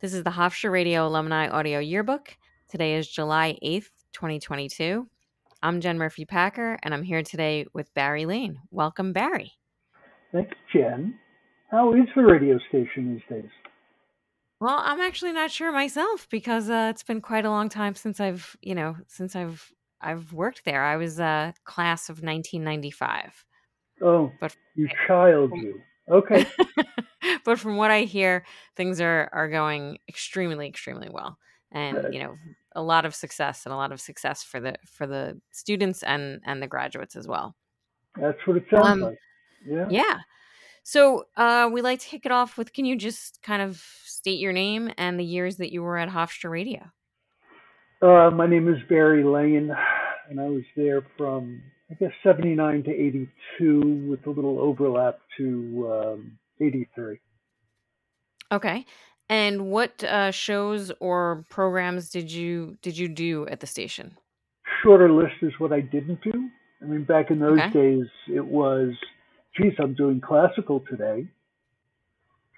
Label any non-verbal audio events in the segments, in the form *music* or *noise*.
This is the Hofstra Radio Alumni Audio Yearbook. Today is July 8th, 2022. I'm Jen Murphy Packer, and I'm here today with Barry Layne. Welcome, Barry. Thanks, Jen. How is the radio station these days? Well, I'm actually not sure myself because uh, it's been quite a long time since I've, you know, since I've I've worked there. I was a uh, class of 1995. Oh, but you child, you. Okay. *laughs* but from what I hear, things are are going extremely, extremely well, and you know, a lot of success and a lot of success for the for the students and and the graduates as well. That's what it sounds um, like. Yeah. Yeah. So uh, we like to kick it off with can you just kind of state your name and the years that you were at Hofstra Radio? Uh, my name is Barry Layne, and I was there from I guess 79 to 82 with a little overlap to um, 83. Okay. And what uh, shows or programs did you did you do at the station? Shorter list is what I didn't do. I mean, back in those okay. days, it was, geez, I'm doing classical today,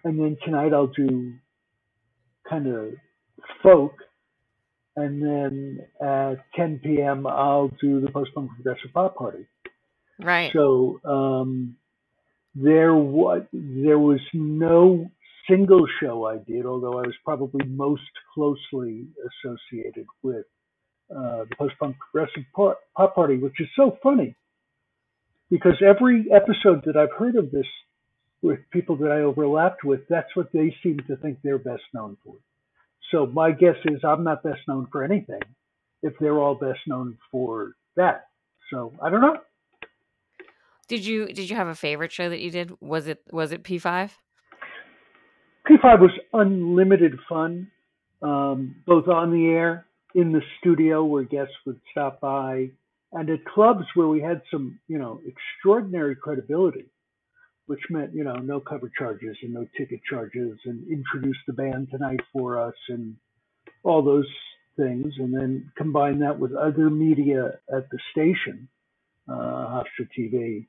and then tonight I'll do kind of folk, and then at 10 p.m. I'll do the post punk progressive pop party. Right. So um, there was there was no single show I did, although I was probably most closely associated with uh, the post punk progressive pop party, which is so funny because every episode that I've heard of this with people that I overlapped with, that's what they seem to think they're best known for. So my guess is I'm not best known for anything if they're all best known for that. So I don't know. Did you did you have a favorite show that you did? Was it was it P5? P5 was unlimited fun, um, both on the air, in the studio where guests would stop by, and at clubs where we had some, you know, extraordinary credibility which meant you know no cover charges and no ticket charges and introduce the band tonight for us and all those things and then combine that with other media at the station uh, Hofstra TV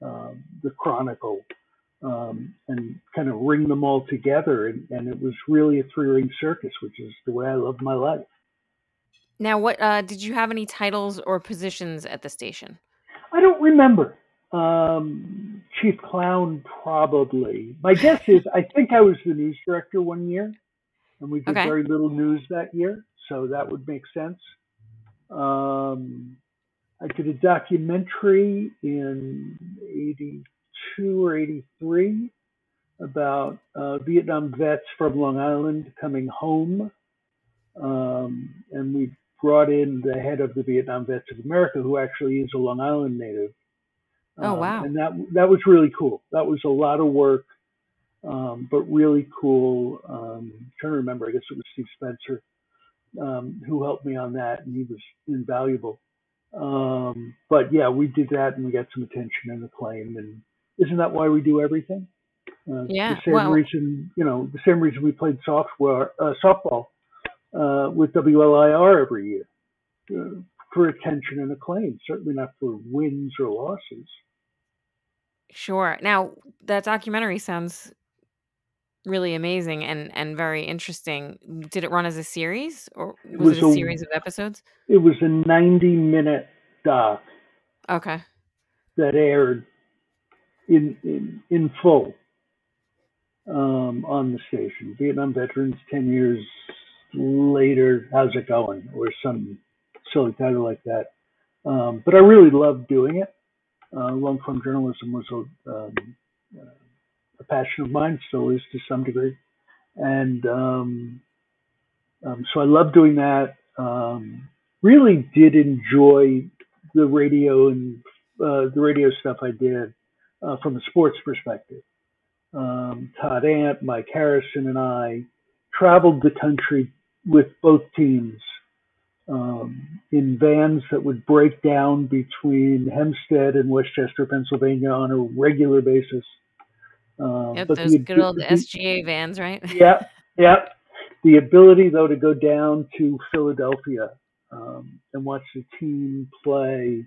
um, the Chronicle um, and kind of ring them all together and, and it was really a three ring circus which is the way I love my life. Now what uh, did you have any titles or positions at the station? I don't remember um, Chief Clown, probably. My guess is I think I was the news director one year, and we did okay. very little news that year, so that would make sense. Um, I did a documentary in 82 or 83 about uh, Vietnam vets from Long Island coming home. Um, and we brought in the head of the Vietnam Vets of America, who actually is a Long Island native, Oh um, wow! and that that was really cool. That was a lot of work, um, but really cool. Um, I'm trying to remember, I guess it was Steve Spencer um, who helped me on that, and he was invaluable. Um, but yeah, we did that, and we got some attention and acclaim. And isn't that why we do everything? Uh, yeah. The same well, reason, you know, the same reason we played software, uh, softball uh, with WLIR every year. For attention and acclaim, certainly not for wins or losses. Sure. Now, that documentary sounds really amazing and and very interesting. Did it run as a series or was, was it a, a, series of episodes? It was a 90 minute doc. Okay. That aired in in, in full um, on the station. Vietnam veterans 10 years later, how's it going? Or some silly title like that. Um, but I really loved doing it. Uh, long form journalism was a, um, a, passion of mine, still is to some degree. And um, um so I love doing that. Um, really did enjoy the radio and uh, the radio stuff I did uh, from a sports perspective. Um, Todd Ant, Mike Harrison, and I traveled the country with both teams um, in vans that would break down between Hempstead and West Chester, Pennsylvania on a regular basis. Um, yep, those good old the, SGA vans, right? *laughs* yeah, yeah. The ability, though, to go down to Philadelphia um, and watch the team play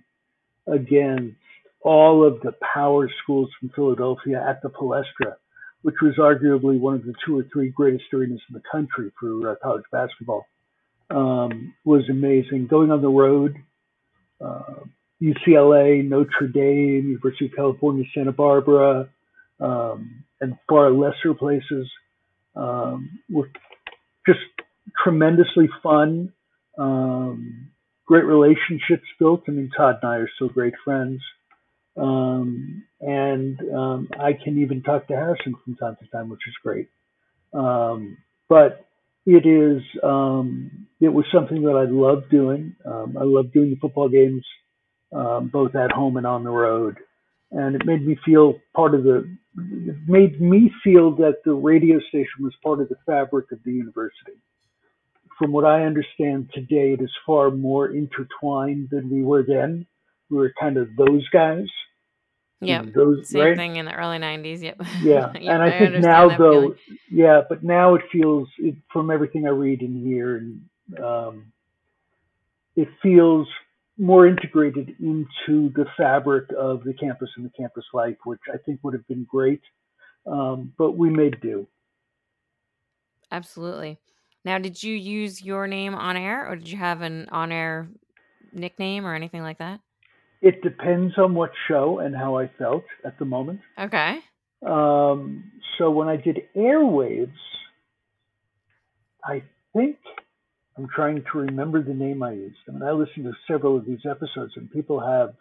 against all of the power schools from Philadelphia at the Palestra which was arguably one of the two or three greatest arenas in the country for uh, college basketball, um, was amazing. Going on the road, uh, UCLA, Notre Dame, University of California, Santa Barbara, um, and far lesser places um, were just tremendously fun. Um, great relationships built. I mean, Todd and I are still great friends. Um, and um, I can even talk to Harrison from time to time, which is great. Um, but it is um, it was something that I love doing. Um, I love doing the football games, um, both at home and on the road, and it made me feel part of the. It made me feel that the radio station was part of the fabric of the university. From what I understand today, it is far more intertwined than we were then. We were kind of those guys Yeah. Same right thing in the early 90s. Yep. yeah *laughs* Yep, and i think now though feeling. yeah but now it feels it, from everything i read and hear and um, it feels more integrated into the fabric of the campus and the campus life which i think would have been great um, but we made do Absolutely. Now, did you use your name on air or did you have an on air nickname or anything like that? It depends on what show and how i felt at the moment Okay. um, so when i did airwaves I think I'm trying to remember the name I used. I mean, I listened to several of these episodes, and people have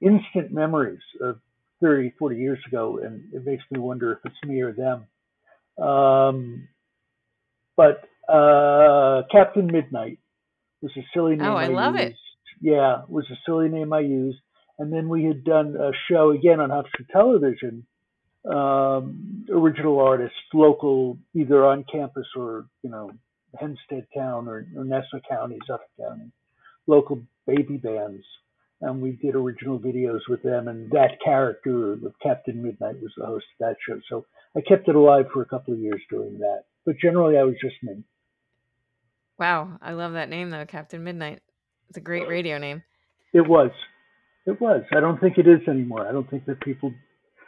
instant memories of 30, 40 years ago, and it makes me wonder if it's me or them. Um, but uh, Captain Midnight was a silly name. Oh, I love it. Yeah, was a silly name I used. And then we had done a show again on Hofstra Television um, original artists, local, either on campus or you know Hempstead Town or, or Nassau County, Suffolk County, local baby bands, and we did original videos with them. And that character of Captain Midnight was the host of that show, so I kept it alive for a couple of years doing that. But generally, I was just me. Wow. I love that name, though, Captain Midnight. It's a great radio name. It was, it was. I don't think it is anymore. I don't think that people.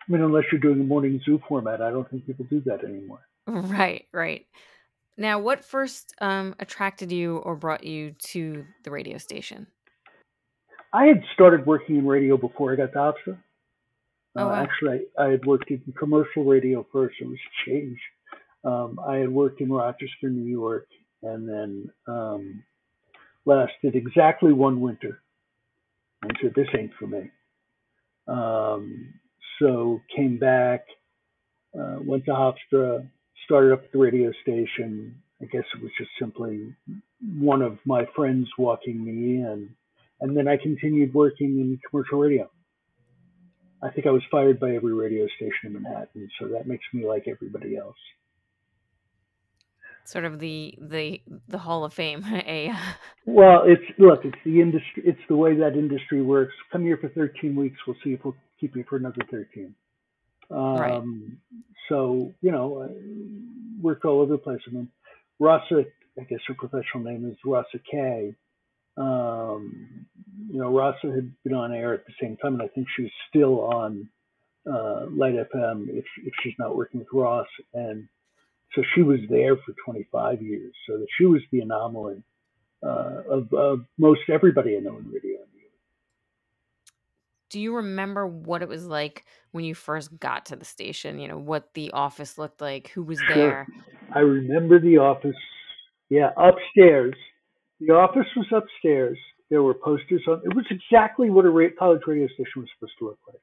I mean, unless you're doing a morning zoo format, I don't think people do that anymore. Right, right. Now, what first um, attracted you or brought you to the radio station? I had started working in radio before I got to. Oh, Uh, wow. Actually, I, I had worked in commercial radio first. It was a change. Um, I had worked in Rochester, New York, and then um, lasted exactly one winter. I said, "This ain't for me." Um, so came back, uh, went to Hofstra, started up the radio station. I guess it was just simply one of my friends walking me in, and then I continued working in commercial radio. I think I was fired by every radio station in Manhattan, so that makes me like everybody else. Sort of the the the Hall of Fame. *laughs* A Well, it's look, it's the industry, it's the way that industry works. Come here for 13 weeks, we'll see if we'll keep you for another 13. Right. Um, so you know, I worked all over the place. I mean, Rasa, I guess her professional name is Rasa K. Um, you know, Rasa had been on air at the same time, and I think she was still on uh, Light FM if if she's not working with Ross, and so she was there for 25 years. So that she was the anomaly uh, of, of most everybody I know in radio. Do you remember what it was like when you first got to the station? You know, what the office looked like, who was Sure. there? I remember the office. Yeah, upstairs. The office was upstairs. There were posters on. It was exactly what a college radio station was supposed to look like,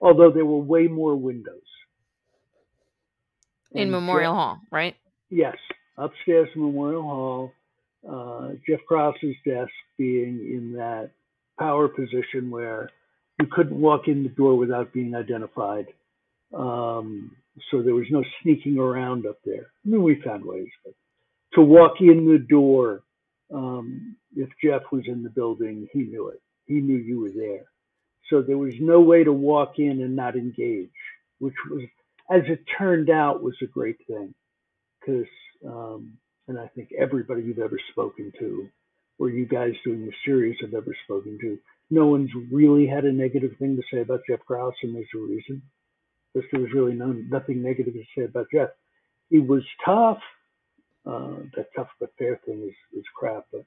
although there were way more windows. In Memorial Jeff- Hall, right? Yes, upstairs in Memorial Hall. Uh, Jeff Krause's desk being in that power position where you couldn't walk in the door without being identified. Um, so there was no sneaking around up there. I mean, we found ways, but to walk in the door, um, if Jeff was in the building, he knew it. He knew you were there. So there was no way to walk in and not engage, which was, as it turned out, was a great thing. Because, um, and I think everybody you've ever spoken to, or you guys doing the series have ever spoken to, no one's really had a negative thing to say about Jeff Krause, and there's a reason. because there was really no, nothing negative to say about Jeff. He was tough. Uh, that tough but fair thing is, is crap, but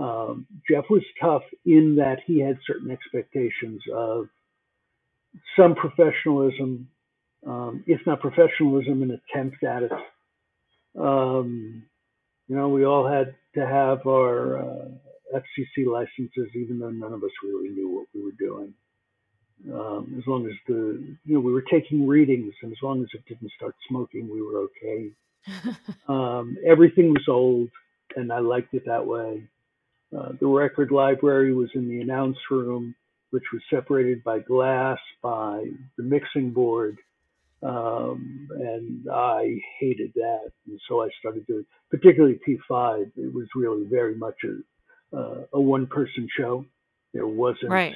um, Jeff was tough in that he had certain expectations of some professionalism, um, if not professionalism, an attempt at it. Um, you know, we all had to have our uh, FCC licenses, even though none of us really knew what we were doing. Um, as long as the, you know, we were taking readings, and as long as it didn't start smoking, we were okay. *laughs* um, everything was old, and I liked it that way. Uh, the record library was in the announce room, which was separated by glass by the mixing board. Um, and I hated that. And so I started doing, particularly P5, it was really very much a, uh, a one person show. There wasn't, right.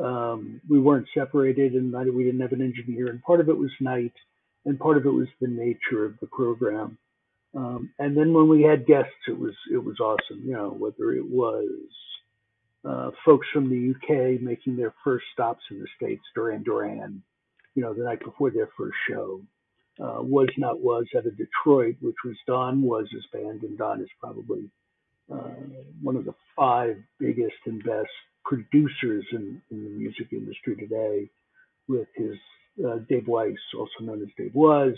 um, we weren't separated and we didn't have an engineer. And part of it was night and part of it was the nature of the program. Um, and then when we had guests, it was it was awesome. You know, whether it was uh, folks from the UK making their first stops in the states, Duran Duran, you know, the night before their first show. Uh, was not was out of Detroit, which was Don Was's band, and Don is probably uh, one of the five biggest and best producers in, in the music industry today, with his uh, Dave Weiss, also known as Dave Was.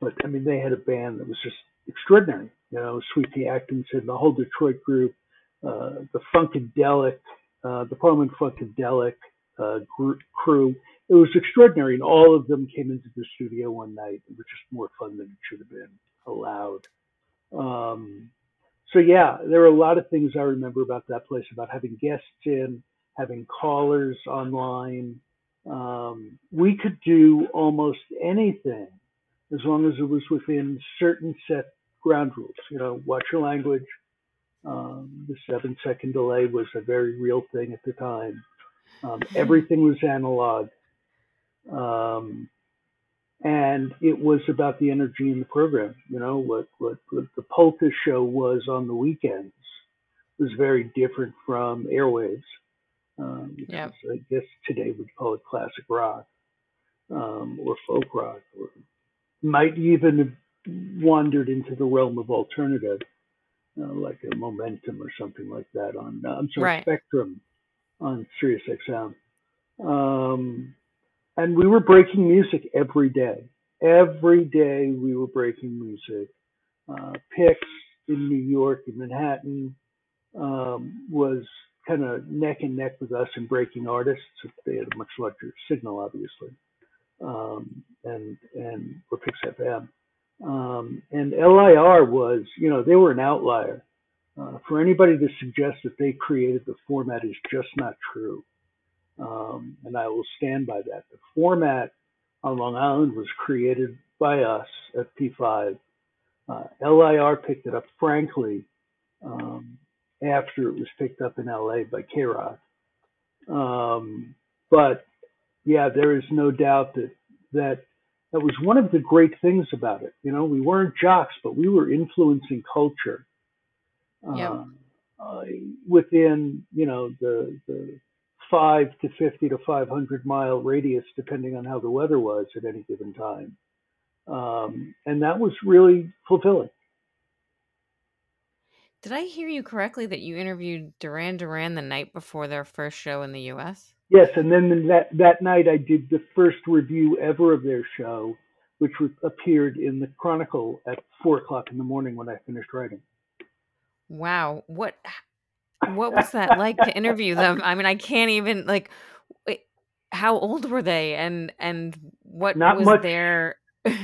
But I mean, they had a band that was just extraordinary. You know, Sweet Pea Atkinson, the whole Detroit group, uh, the Funkadelic, uh, the Parliament Funkadelic uh, group, crew. It was extraordinary, and all of them came into the studio one night. It was just more fun than it should have been allowed. Um, so yeah, there were a lot of things I remember about that place, about having guests in, having callers online. Um, we could do almost anything as long as it was within certain set ground rules. You know, watch your language. Um, the seven second delay was a very real thing at the time. Um, everything was analog. Um, and it was about the energy in the program. You know, what, what, what the Polka show was on the weekends was very different from Airwaves. Um, yeah. I guess today we'd call it classic rock um, or folk rock or might even have wandered into the realm of alternative, uh, like a momentum or something like that on, uh, I'm sorry, Right. Spectrum on Sirius XM. Um, and we were breaking music every day. Every day we were breaking music. Uh, Pix in New York, in Manhattan, um, was kind of neck and neck with us in breaking artists. They had a much larger signal, obviously um, and and or Pix FM. Um, and LIR was, you know, they were an outlier. Uh, for anybody to suggest that they created the format is just not true. Um, and I will stand by that. The format on Long Island was created by us at P5. Uh, LIR picked it up, frankly, um, after it was picked up in LA by K Rock. Um, but yeah, there is no doubt that that that was one of the great things about it. You know, we weren't jocks, but we were influencing culture Yep. um, uh, within you know the the five to fifty to five hundred mile radius, depending on how the weather was at any given time, um, and that was really fulfilling. Did I hear you correctly that you interviewed Duran Duran the night before their first show in the U.S.? Yes, and then that that night I did the first review ever of their show, which was, appeared in the Chronicle at four o'clock in the morning when I finished writing. Wow, what what was that like to interview them? I mean, I can't even like. How old were they, and and what Not was much. their?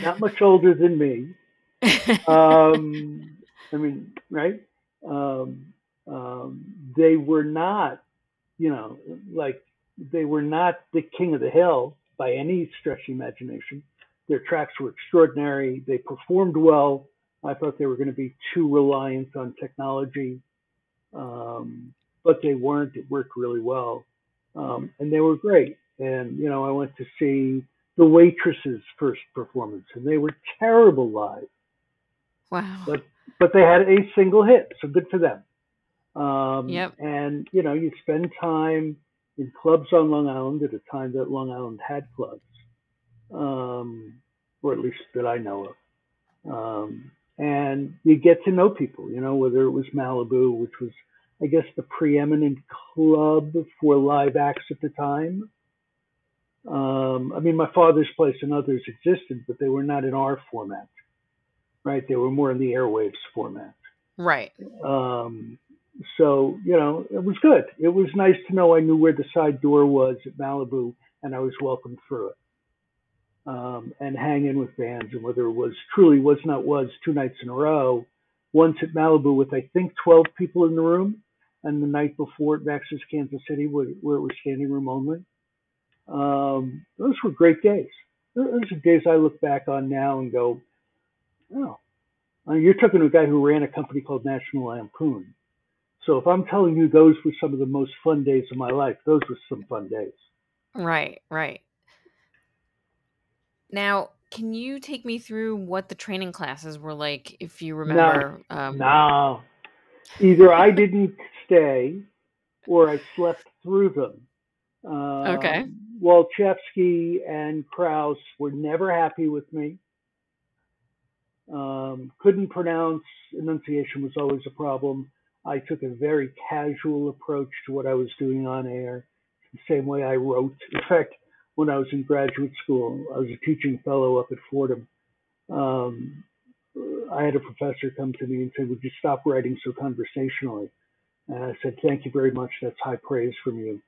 Not much older than me. *laughs* Um, I mean, right? Um, um, they were not, you know, like they were not the king of the hill by any stretch of imagination. Their tracks were extraordinary. They performed well. I thought they were going to be too reliant on technology, um, but they weren't. It worked really well, um, and they were great. And you know, I went to see the Waitresses' first performance, and they were terrible live wow. but but they had a single hit, so good for them. Um, Yep. And you know, you spend time in clubs on Long Island at a time that Long Island had clubs. um, or at least that I know of. Um, and you get to know people, you know, whether it was Malibu, which was, I guess, the preeminent club for live acts at the time. Um, I mean, my father's place and others existed, but they were not in our format, right? They were more in the airwaves format. Right. Um, so, you know, it was good. It was nice to know I knew where the side door was at Malibu and I was welcomed through it. Um, and hang in with bands, and whether it was truly was not was two nights in a row, once at Malibu with I think 12 people in the room, and the night before at Max's Kansas City where, where it was standing room only. Um, those were great days. Those are days I look back on now and go, oh, I mean, you're talking to a guy who ran a company called National Lampoon. So if I'm telling you those were some of the most fun days of my life, those were some fun days. Right, right. Now, can you take me through what the training classes were like, if you remember? No, um, no. Either I didn't stay, or I slept through them. Uh, okay. Walchefsky and Kraus were never happy with me. Um, couldn't pronounce, enunciation was always a problem. I took a very casual approach to what I was doing on air, the same way I wrote. In fact, when I was in graduate school, I was a teaching fellow up at Fordham. Um, I had a professor come to me and say, Would you stop writing so conversationally? And I said, Thank you very much. That's high praise from you.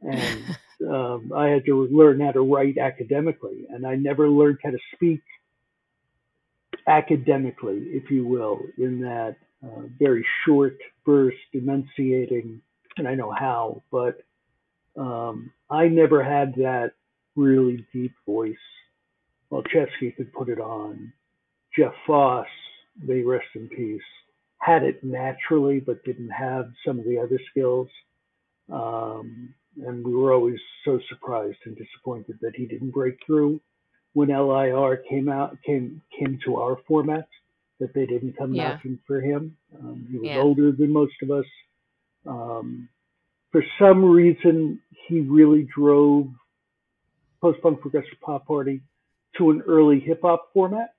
And *laughs* um, I had to learn how to write academically, and I never learned how to speak academically, if you will, in that uh, very short burst, enunciating, and I know how, but um, I never had that really deep voice. Walchefsky could put it on. Jeff Foss, may rest in peace, had it naturally, but didn't have some of the other skills. Um, and we were always so surprised and disappointed that he didn't break through when LIR came out came came to our format that they didn't come yeah. knocking for him. Um, he was yeah. older than most of us. Um, for some reason, he really drove post punk progressive pop party to an early hip hop format.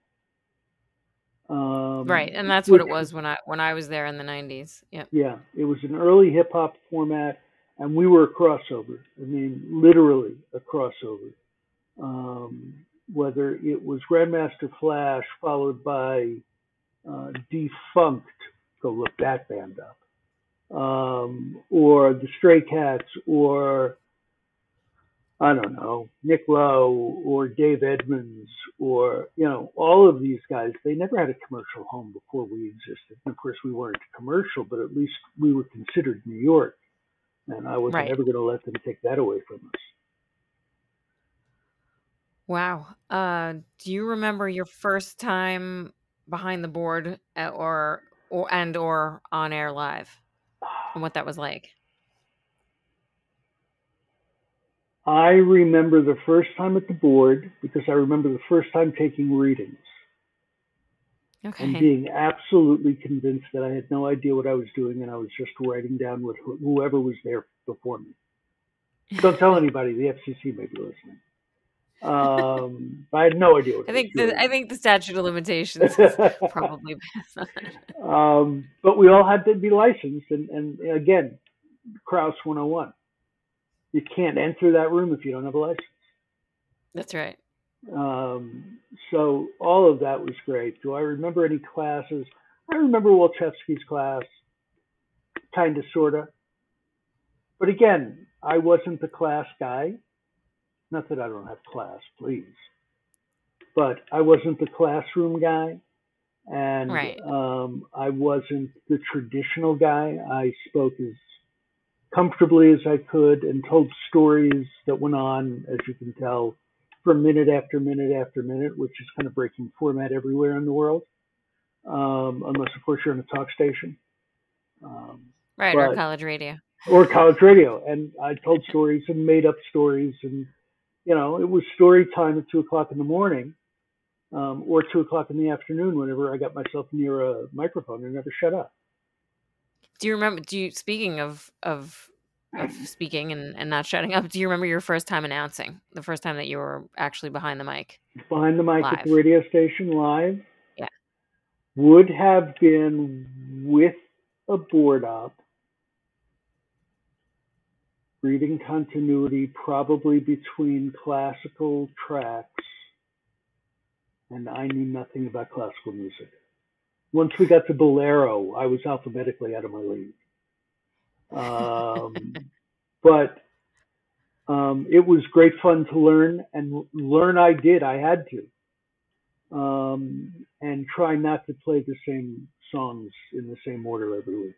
Um, right, and that's which, what it was when I when I was there in the '90s. Yeah, yeah, it was an early hip hop format, and we were a crossover. I mean, literally a crossover. Um, whether it was Grandmaster Flash followed by uh, Defunkt, go look that band up, um, or the Stray Cats, or I don't know, Nick Lowe or Dave Edmunds or, you know, all of these guys, they never had a commercial home before we existed. And of course, we weren't commercial, but at least we were considered New York. And I was right. never going to let them take that away from us. Wow. Uh, do you remember your first time behind the board or, or and or on air live and what that was like? I remember the first time at the board because I remember the first time taking readings okay. and being absolutely convinced that I had no idea what I was doing and I was just writing down what whoever was there before me. Don't tell anybody. The FCC may be listening. Um, I had no idea. I think the I think the statute of limitations *laughs* probably um, but we all had to be licensed, and, and again, Kraus 101 you can't enter that room if you don't have a license. That's right. Um, so all of that was great. Do I remember any classes? I remember Walchefsky's class, kind of, sort of. But again, I wasn't the class guy. Not that I don't have class, please. But I wasn't the classroom guy. And right. um, I wasn't the traditional guy. I spoke as comfortably as I could and told stories that went on, as you can tell, for minute after minute after minute, which is kind of breaking format everywhere in the world, um, unless, of course, you're in a talk station. Um, right, but, or college radio. Or college radio. And I told stories and made up stories. And, you know, it was story time at two o'clock in the morning um, or two o'clock in the afternoon whenever I got myself near a microphone and never shut up do you remember do you speaking of of of mm. speaking and, and not shutting up. Do you remember your first time announcing? The first time that you were actually behind the mic? Behind the mic Live. at the radio station live? Yeah. Would have been with a board up. reading continuity probably between classical tracks, and I knew nothing about classical music. Once we got to Bolero, I was alphabetically out of my league. Um, *laughs* but um, it was great fun to learn, and learn I did. I had to, um, and try not to play the same songs in the same order every week.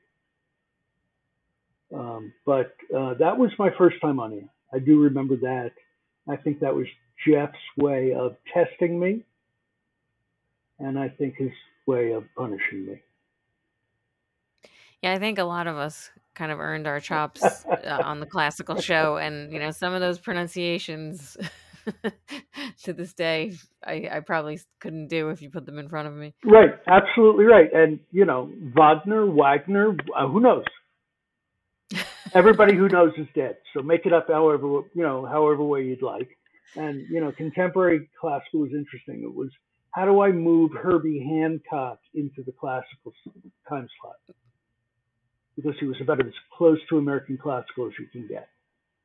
Um, but uh, that was my first time on air. I do remember that. I think that was Jeff's way of testing me, and I think his way of punishing me. Yeah, I think a lot of us kind of earned our *laughs* chops uh, on the classical show, and you know some of those pronunciations. *laughs* to this day, I, I probably couldn't do if you put them in front of me. Right, absolutely right. And you know, Wagner, Wagner, uh, who knows? Everybody who *laughs* knows is dead. So make it up however you know, however way you'd like. And you know, contemporary classical was interesting. It was how do I move Herbie Hancock into the classical time slot? Because he was about as close to American classical as you can get.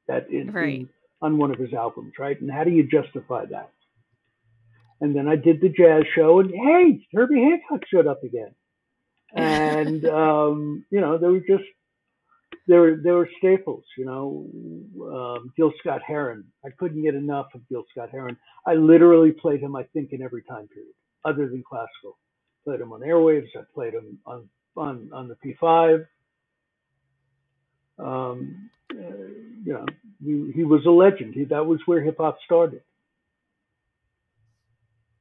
That in, Right. in on one of his albums, right? And how do you justify that? And then I did the jazz show, and hey, Herbie Hancock showed up again. *laughs* And um, you know, there were just there were there were staples. You know, um, Gil Scott Heron. I couldn't get enough of Gil Scott Heron. I literally played him, I think, in every time period, other than classical. Played him on airwaves. I played him on on on the P5. Um, uh, you know, he, he was a legend. He, that was where hip hop started.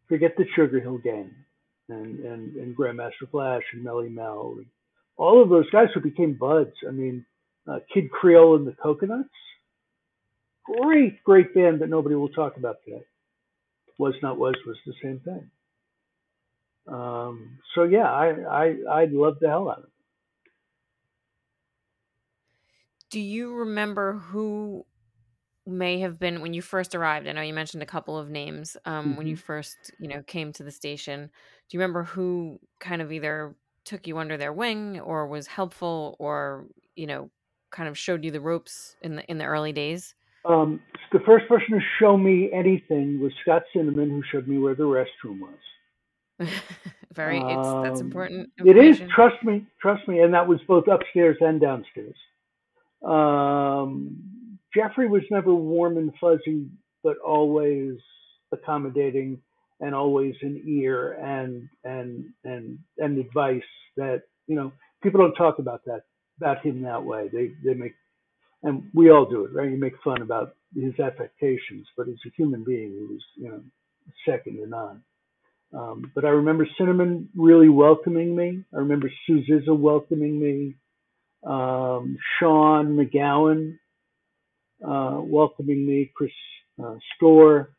Forget the Sugar Hill Gang and, and, and Grandmaster Flash and Melle Mel. All of those guys who became buds. I mean, uh, Kid Creole and the Coconuts. Great, great band that nobody will talk about today. Was Not Was was the same thing. Um, so yeah, I, I, I loved the hell out of it. Do you remember who may have been when you first arrived? I know you mentioned a couple of names um, when you Mhm. first, you know, came to the station. Do you remember who kind of either took you under their wing or was helpful or, you know, kind of showed you the ropes in the in the early days? Um, the first person to show me anything was Scott Cinnamon, who showed me where the restroom was. *laughs* Very, it's that's Um, important It is. Trust me. Trust me. And that was both upstairs and downstairs. Um, Jeffrey was never warm and fuzzy, but always accommodating and always an ear and and and and advice that you know people don't talk about that about him that way. They they make and we all do it, right? You make fun about his affectations, but as a human being, was you know second to none. Um, but I remember Cinnamon really welcoming me. I remember Suziza welcoming me. Um, Sean McGowan uh, welcoming me. Chris uh, Store.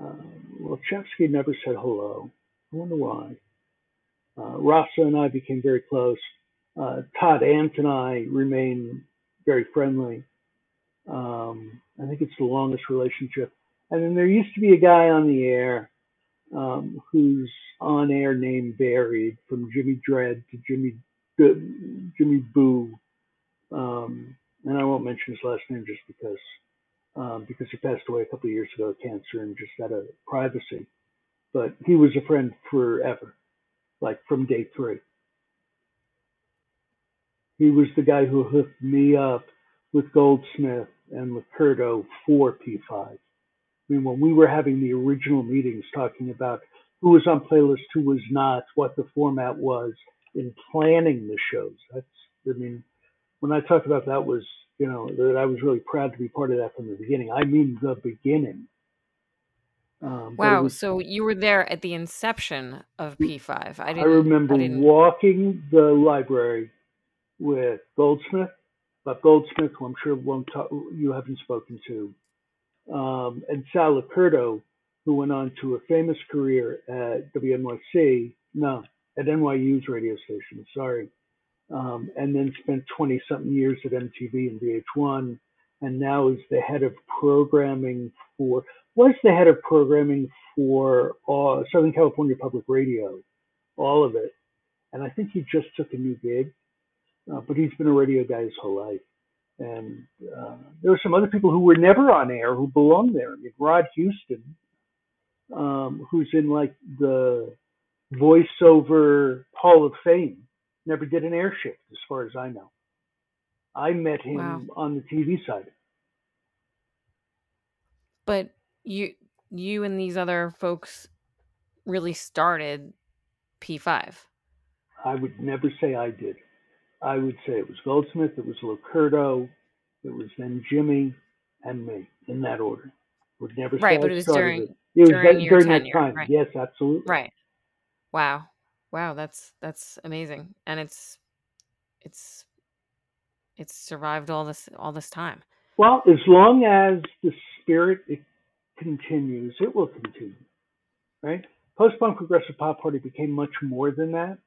Uh, well, Chevsky never said hello. I wonder why. Uh, Rasa and I became very close. Uh, Todd Ant and I remain very friendly. Um, I think it's the longest relationship. And then there used to be a guy on the air um, whose on-air name varied from Jimmy Dread to Jimmy Jimmy Boo, um, and I won't mention his last name just because um, because he passed away a couple of years ago of cancer and just out of privacy. But he was a friend forever, like from day three. He was the guy who hooked me up with Goldsmith and with Curto for P5. I mean, when we were having the original meetings talking about who was on playlist, who was not, what the format was in planning the shows. That's, I mean, when I talk about that was, you know, that I was really proud to be part of that from the beginning. I mean, the beginning. Um, Wow, was, so you were there at the inception of P5. I I remember I walking the library with Goldsmith, but Goldsmith, who I'm sure won't talk, you haven't spoken to, um, and Sal Licurdo, who went on to a famous career at WNYC, no, at NYU's radio station, sorry, um, and then spent 20 something years at MTV and VH1, and now is the head of programming for, was the head of programming for uh, Southern California Public Radio, all of it. And I think he just took a new gig, uh, but he's been a radio guy his whole life. And uh, there were some other people who were never on air who belong there. I mean, Rod Houston, um, who's in like the voiceover Hall of Fame, never did an air shift, as far as I know. I met him Wow. on the TV side. But you you and these other folks really started P5. I would never say I did. I would say it was Goldsmith, it was Locurdo, it was then Jimmy and me in that order. Would never Right, but it was during- it. It was during that- your during tenure, time. right. Yes, absolutely. Right. Wow. Wow, that's that's amazing. And it's it's it's survived all this all this time. Well, as long as the spirit it continues, it will continue. Right? Post punk progressive pop party became much more than that.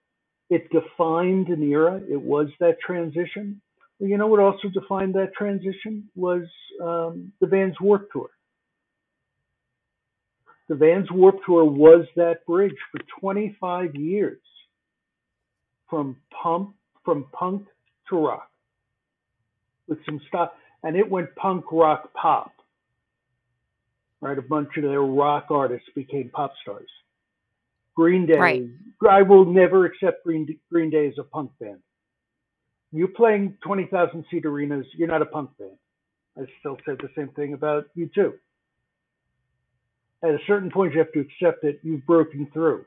It defined an era. It was that transition. Well, you know what also defined that transition was um, the Vans Warp Tour. The Vans Warp Tour was that bridge for 25 years from pump from punk to rock with some stuff, and it went punk rock pop. Right, a bunch of their rock artists became pop stars. Green Day. Right. I will never accept Green Green Day as a punk band. You're playing 20,000 seat arenas. You're not a punk band. I still said the same thing about U2. At a certain point, you have to accept that you've broken through.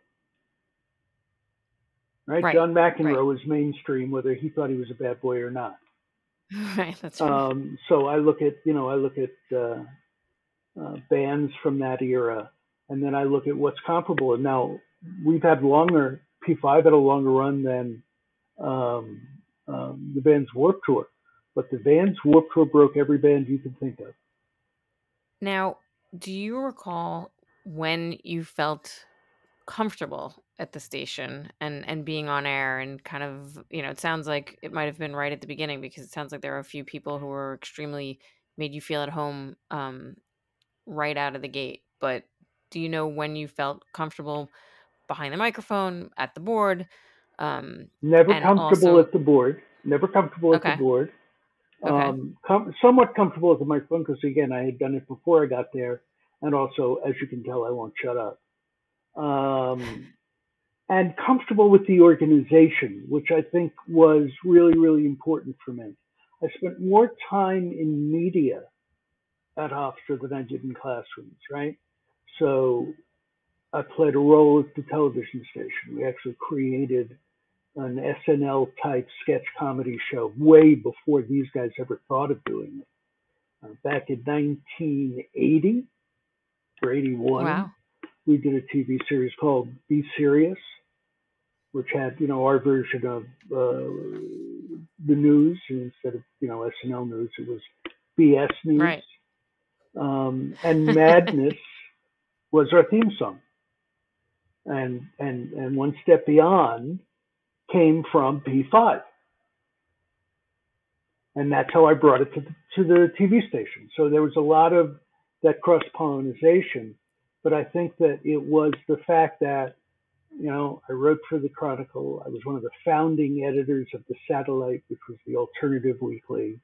Right? Right, John McEnroe was mainstream, whether he thought he was a bad boy or not. *laughs* right, that's right. Um, so I look at, you know, I look at uh, uh, bands from that era, and then I look at what's comparable. And now we've had longer, P5 had a longer run than um, um, the Vans Warp Tour, but the Vans Warp Tour broke every band you can think of. Now, do you recall when you felt comfortable at the station and and being on air and kind of you know it sounds like it might have been right at the beginning because it sounds like there are a few people who were extremely made you feel at home um, right out of the gate but do you know when you felt comfortable behind the microphone at the board um, Never comfortable also- at the board. Never comfortable at the board. Okay. Um, com- somewhat comfortable at the microphone because again, I had done it before I got there, and also, as you can tell, I won't shut up. Um, and comfortable with the organization, which I think was really, really important for me. I spent more time in media at Hofstra than I did in classrooms, right? So I played a role at the television station. We actually created an SNL type sketch comedy show way before these guys ever thought of doing it. Uh, back in 1980 or 81, wow we did a TV series called Be Serious, which had, you know, our version of uh, the news. And instead of, you know, SNL news, it was BS news. Right. Um, and Madness *laughs* was our theme song. And, and, and One Step Beyond came from P5. And that's how I brought it to the, to the TV station. So there was a lot of that cross pollination but I think that it was the fact that, you know, I wrote for the Chronicle. I was one of the founding editors of the Satellite, which was the alternative weekly.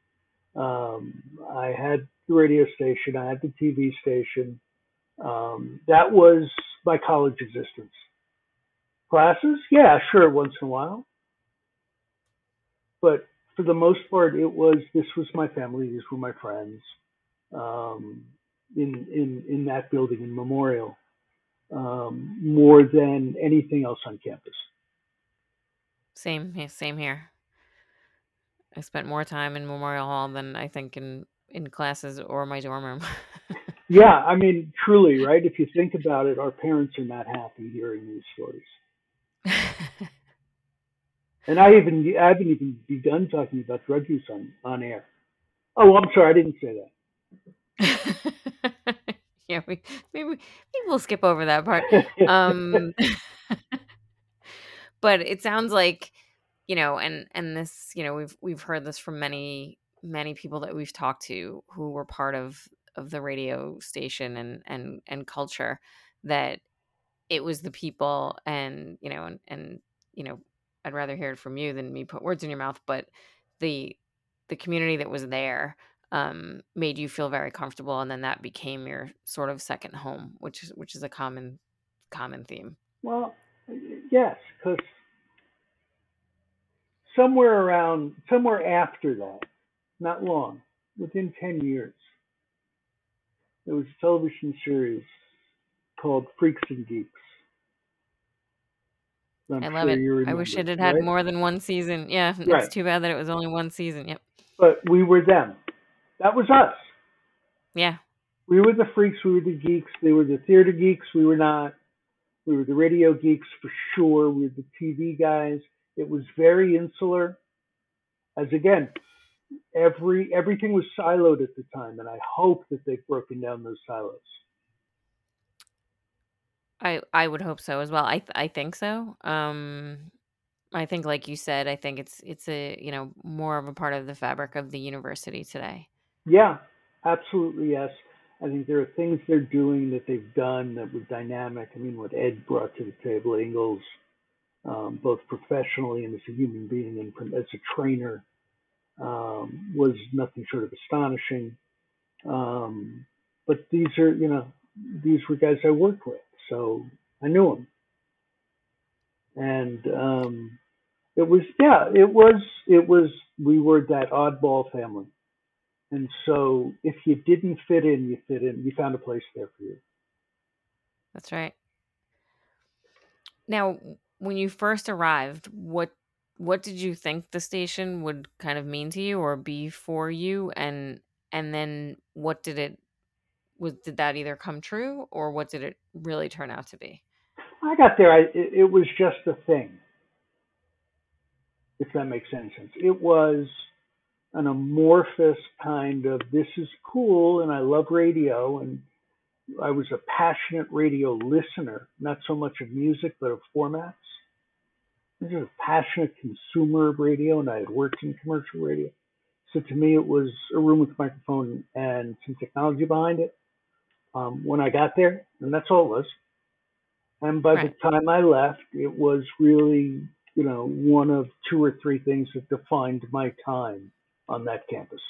Um, I had the radio station. I had the TV station. Um, that was my college existence. Classes, yeah, sure, once in a while. But for the most part, it was this was my family. These were my friends. Um, in in in that building in Memorial um, more than anything else on campus. Same, same here. I spent more time in Memorial Hall than I think in in classes or my dorm room. *laughs* Yeah, I mean, truly, right? If you think about it, our parents are not happy hearing these stories. *laughs* And I even I haven't even begun talking about drug use on on air. Oh, I'm sorry, I didn't say that. *laughs* yeah, we maybe maybe we'll skip over that part. *laughs* Um, but it sounds like you know, and and this, you know, we've we've heard this from many many people that we've talked to who were part of of the radio station and and and culture that it was the people and you know and and you know I'd rather hear it from you than me put words in your mouth but the the community that was there um, made you feel very comfortable and then that became your sort of second home which is which is a common common theme. Well, yes, because somewhere around, somewhere after that, not long, within 10 years, there was a television series called Freaks and Geeks. I love it. I wish it had had right? more than one season. Yeah, it's Right. too bad that it was only one season. Yep. But we were them. That was us. Yeah. We were the freaks, we were the geeks. They were the theater geeks, we were not. We were the radio geeks for sure. We were the TV guys. It was very insular. As again, every everything was siloed at the time, and I hope that they've broken down those silos. I I would hope so as well. I th- I think so. Um I think like you said, I think it's it's a, you know, more of a part of the fabric of the university today. Yeah, absolutely yes. I think there are things they're doing that they've done that were dynamic. I mean, what Ed brought to the table, Ingalls, um, both professionally and as a human being and from, as a trainer, um, was nothing short of astonishing. Um, but these are, you know, these were guys I worked with, so I knew them. And um, it was, yeah, it was, it was, we were that oddball family. And so if you didn't fit in, you fit in. You found a place there for you. That's right. Now, when you first arrived, what what did you think the station would kind of mean to you or be for you and and then what did it was did that either come true or what did it really turn out to be? I got there, I, it, it was just a thing, if that makes any sense. It was an amorphous kind of this is cool and I love radio and I was a passionate radio listener, not so much of music but of formats. I was a passionate consumer of radio and I had worked in commercial radio. So to me it was a room with a microphone and some technology behind it. Um, when I got there, and that's all it was. And by Right. the time I left, it was really, you know, one of two or three things that defined my time on that campus.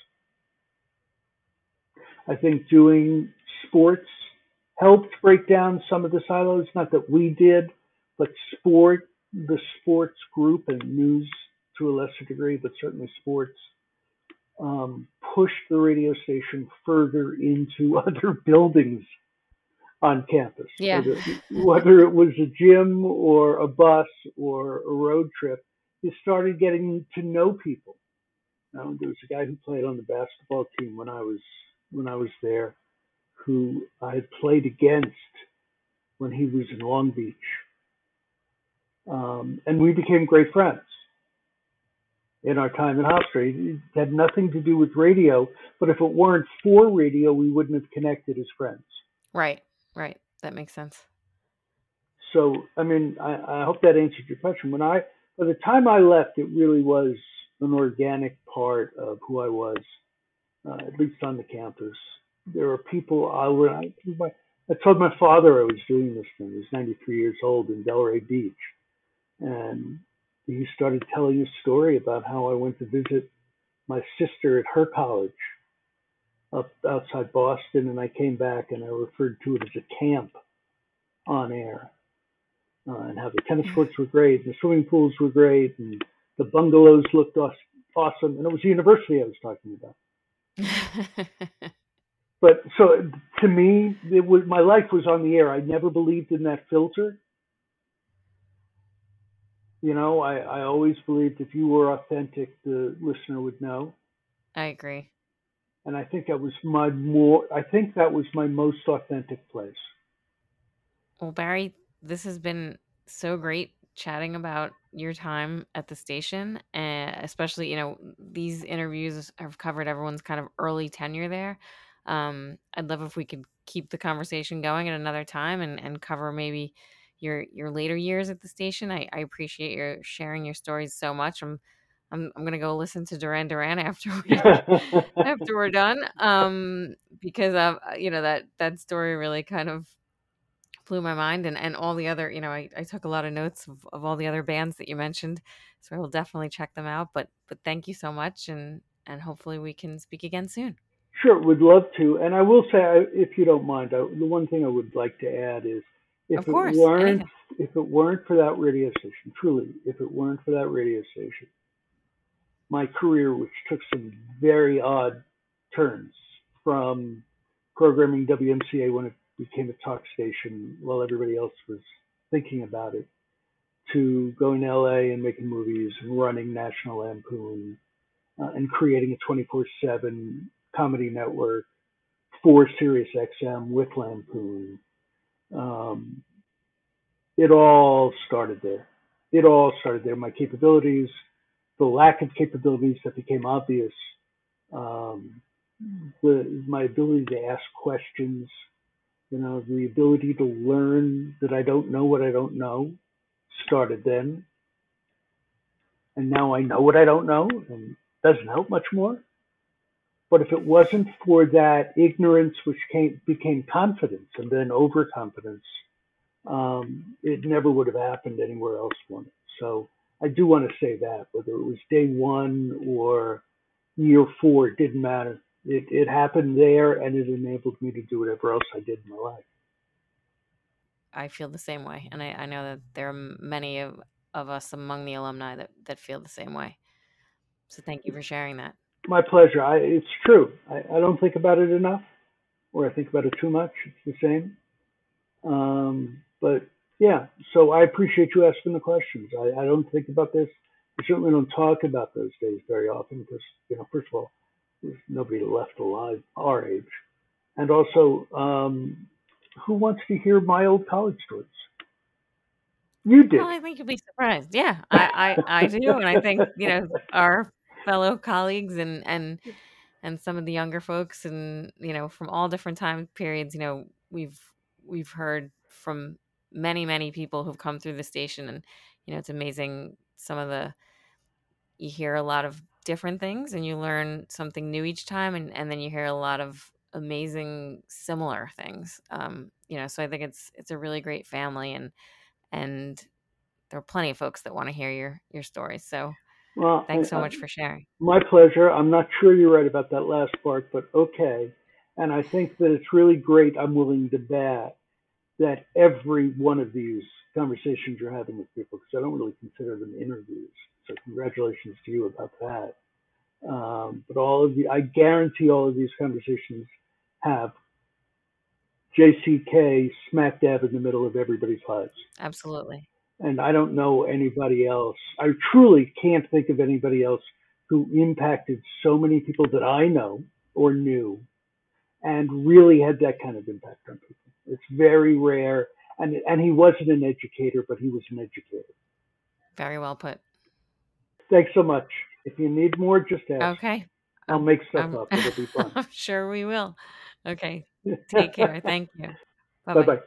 I think doing sports helped break down some of the silos. Not that we did, but sport, the sports group and news to a lesser degree, but certainly sports, um, pushed the radio station further into *laughs* other buildings on campus. Yeah. Whether, whether it was a gym or a bus or a road trip, you started getting to know people. Um, there was a guy who played on the basketball team when I was when I was there, who I had played against when he was in Long Beach, um, and we became great friends in our time in Hofstra. It had nothing to do with radio, but if it weren't for radio, we wouldn't have connected as friends. Right. Right. That makes sense. So, I mean, I, I hope that answered your question. When I, by the time I left, it really was an organic part of who I was, uh, at least on the campus. There were people I would, I, I told my father I was doing this thing. He was 93 years old in Delray Beach. And he started telling a story about how I went to visit my sister at her college up outside Boston. And I came back and I referred to it as a camp on air uh, and how the tennis courts were great, and the swimming pools were great, and the bungalows looked awesome. And it was the university I was talking about. *laughs* But so to me, it was my life was on the air. I never believed in that filter. You know, I, I always believed if you were authentic, the listener would know. I agree. And I think that was my more. I think that was my most authentic place. Well, Barry, this has been so great chatting about your time at the station, and especially, you know, these interviews have covered everyone's kind of early tenure there. Um, I'd love if we could keep the conversation going at another time and, and cover maybe, your your later years at the station. I, I appreciate your sharing your stories so much. I'm I'm I'm gonna go listen to Duran Duran *laughs* after we after we're *laughs* done. Um, because of you know that that story really kind of blew my mind and, and all the other you know I, I took a lot of notes of, of all the other bands that you mentioned so i will definitely check them out but but thank you so much and and hopefully we can speak again soon Sure, would love to. And I will say, I- if you don't mind, I, the one thing I would like to add is, if of it weren't, anything if it weren't for that radio station, truly, if it weren't for that radio station, my career, which took some very odd turns from programming WMCA when it became a talk station while everybody else was thinking about it, to going to LA and making movies, and running National Lampoon, uh, and creating a 24/7 comedy network for Sirius XM with Lampoon. Um, it all started there. It all started there. My capabilities, the lack of capabilities that became obvious, um, the, my ability to ask questions, you know, the ability to learn that I don't know what I don't know started then. And now I know what I don't know and doesn't help much more. But if it wasn't for that ignorance, which came, became confidence and then overconfidence, um, it never would have happened anywhere else me. So I do want to say that, whether it was day one or year four, it didn't matter. It, it happened there and it enabled me to do whatever else I did in my life. i feel the same way and i, I know that there are many of, of us among the alumni that that feel the same way so thank you for sharing that My pleasure. I, it's true. I, I don't think about it enough, or I think about it too much. It's the same. Um, but yeah, so I appreciate you asking the questions. I, I don't think about this. I certainly don't talk about those days very often because, you know, first of all, there's nobody left alive our age. And also, um, who wants to hear my old college stories? You did. well i think you'll be surprised yeah i i, I do and i think you know our fellow colleagues and and and some of the younger folks and you know from all different time periods you know we've we've heard from many many people who've come through the station and you know it's amazing some of the you hear a lot of different things and you learn something new each time and, and then you hear a lot of amazing similar things um, you know so i think it's it's a really great family and and there are plenty of folks that want to hear your your stories so Well, thanks so I, much for sharing my pleasure. I'm not sure you're right about that last part, but okay. And I think that it's really great. I'm willing to bet that every one of these conversations you're having with people, because I don't really consider them interviews. So congratulations to you about that. Um, but all of the, I guarantee all of these conversations have JCK smack dab in the middle of everybody's lives. absolutely And I don't know anybody else. I truly can't think of anybody else who impacted so many people that I know or knew and really had that kind of impact on people. It's very rare. And, and he wasn't an educator, but he was an educator. very well put Thanks so much. If you need more, just ask. okay I'll make stuff i'm, up. It'll be fun. *laughs* I'm sure we will okay *laughs* take care thank you *laughs* bye bye.